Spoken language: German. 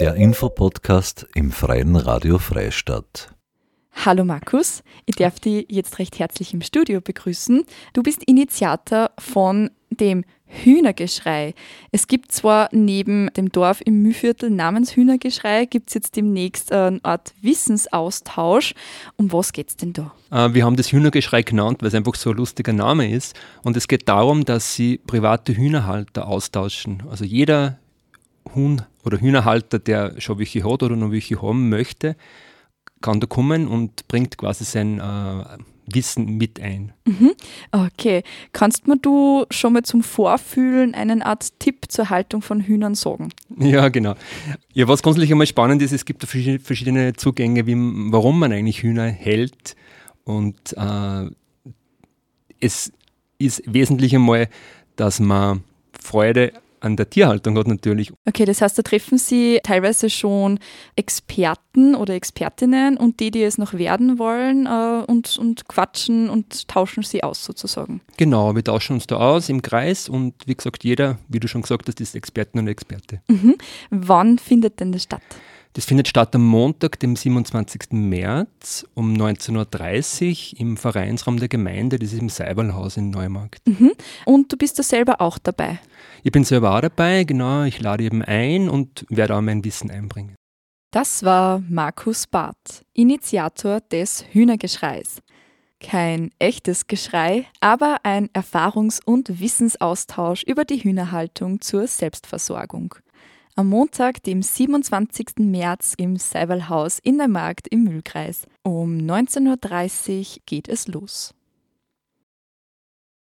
Der Infopodcast im Freien Radio Freistadt. Hallo Markus, ich darf dich jetzt recht herzlich im Studio begrüßen. Du bist Initiator von dem Hühnergeschrei. Es gibt zwar neben dem Dorf im Mühviertel namens Hühnergeschrei, gibt es jetzt demnächst eine Art Wissensaustausch. Um was geht es denn da? Äh, wir haben das Hühnergeschrei genannt, weil es einfach so ein lustiger Name ist. Und es geht darum, dass sie private Hühnerhalter austauschen. Also jeder Huhn- oder Hühnerhalter, der schon welche hat oder noch welche haben möchte, kann da kommen und bringt quasi sein äh, Wissen mit ein. Mhm. Okay. Kannst mir du schon mal zum Vorfühlen einen Art Tipp zur Haltung von Hühnern sagen? Ja, genau. Ja, was grundsätzlich einmal spannend ist, es gibt verschiedene Zugänge, wie, warum man eigentlich Hühner hält. Und äh, es ist wesentlich einmal, dass man Freude an der Tierhaltung hat natürlich. Okay, das heißt, da treffen Sie teilweise schon Experten oder Expertinnen und die, die es noch werden wollen äh, und, und quatschen und tauschen sie aus sozusagen. Genau, wir tauschen uns da aus im Kreis und wie gesagt, jeder, wie du schon gesagt hast, ist Experten und Experte. Mhm. Wann findet denn das statt? Das findet statt am Montag, dem 27. März um 19.30 Uhr im Vereinsraum der Gemeinde, das ist im Seiberlhaus in Neumarkt. Mhm. Und du bist da selber auch dabei? Ich bin selber auch dabei, genau. Ich lade eben ein und werde auch mein Wissen einbringen. Das war Markus Barth, Initiator des Hühnergeschreis. Kein echtes Geschrei, aber ein Erfahrungs- und Wissensaustausch über die Hühnerhaltung zur Selbstversorgung am Montag, dem 27. März im Seiwalhaus in der Markt im Mühlkreis. Um 19.30 Uhr geht es los.